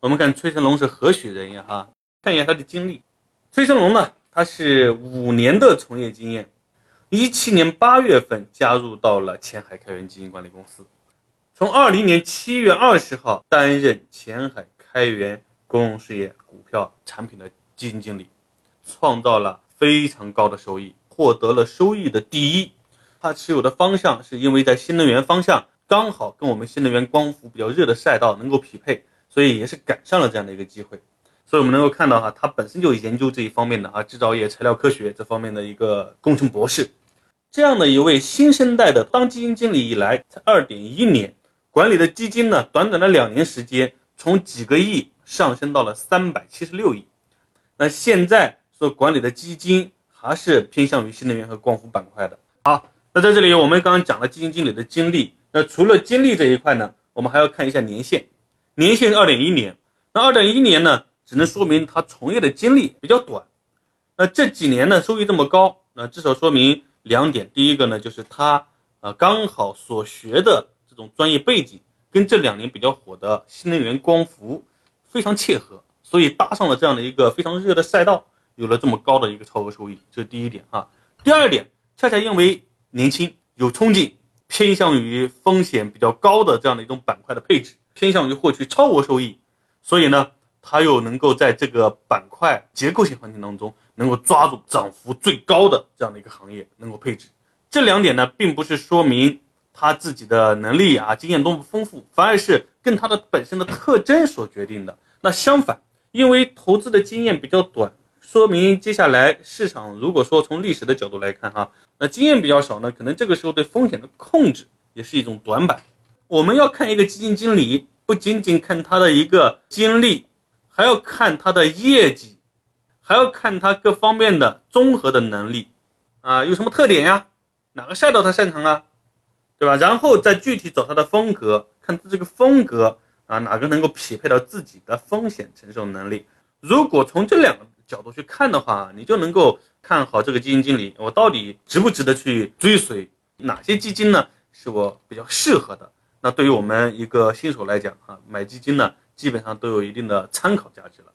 我们看崔成龙是何许人也哈？看一下他的经历。崔成龙呢，他是五年的从业经验，一七年八月份加入到了前海开源基金管理公司，从二零年七月二十号担任前海开源公用事业股票产品的基金经理，创造了非常高的收益，获得了收益的第一。他持有的方向是因为在新能源方向刚好跟我们新能源光伏比较热的赛道能够匹配。所以也是赶上了这样的一个机会，所以我们能够看到哈，他本身就研究这一方面的啊，制造业材料科学这方面的一个工程博士，这样的一位新生代的当基金经理以来才二点一年，管理的基金呢，短短的两年时间，从几个亿上升到了三百七十六亿，那现在所管理的基金还是偏向于新能源和光伏板块的。好，那在这里我们刚刚讲了基金经理的经历，那除了经历这一块呢，我们还要看一下年限。年限是二点一年，那二点一年呢，只能说明他从业的经历比较短。那这几年呢，收益这么高，那至少说明两点。第一个呢，就是他啊刚好所学的这种专业背景跟这两年比较火的新能源光伏非常切合，所以搭上了这样的一个非常热的赛道，有了这么高的一个超额收益。这是第一点啊。第二点，恰恰因为年轻有冲劲，偏向于风险比较高的这样的一种板块的配置。偏向于获取超额收益，所以呢，他又能够在这个板块结构性行情当中，能够抓住涨幅最高的这样的一个行业，能够配置。这两点呢，并不是说明他自己的能力啊、经验多么丰富，反而是跟他的本身的特征所决定的。那相反，因为投资的经验比较短，说明接下来市场如果说从历史的角度来看哈，那经验比较少呢，可能这个时候对风险的控制也是一种短板。我们要看一个基金经理，不仅仅看他的一个经历，还要看他的业绩，还要看他各方面的综合的能力，啊，有什么特点呀？哪个赛道他擅长啊？对吧？然后再具体找他的风格，看他这个风格啊，哪个能够匹配到自己的风险承受能力？如果从这两个角度去看的话，你就能够看好这个基金经理，我到底值不值得去追随？哪些基金呢？是我比较适合的？那对于我们一个新手来讲，啊，买基金呢，基本上都有一定的参考价值了。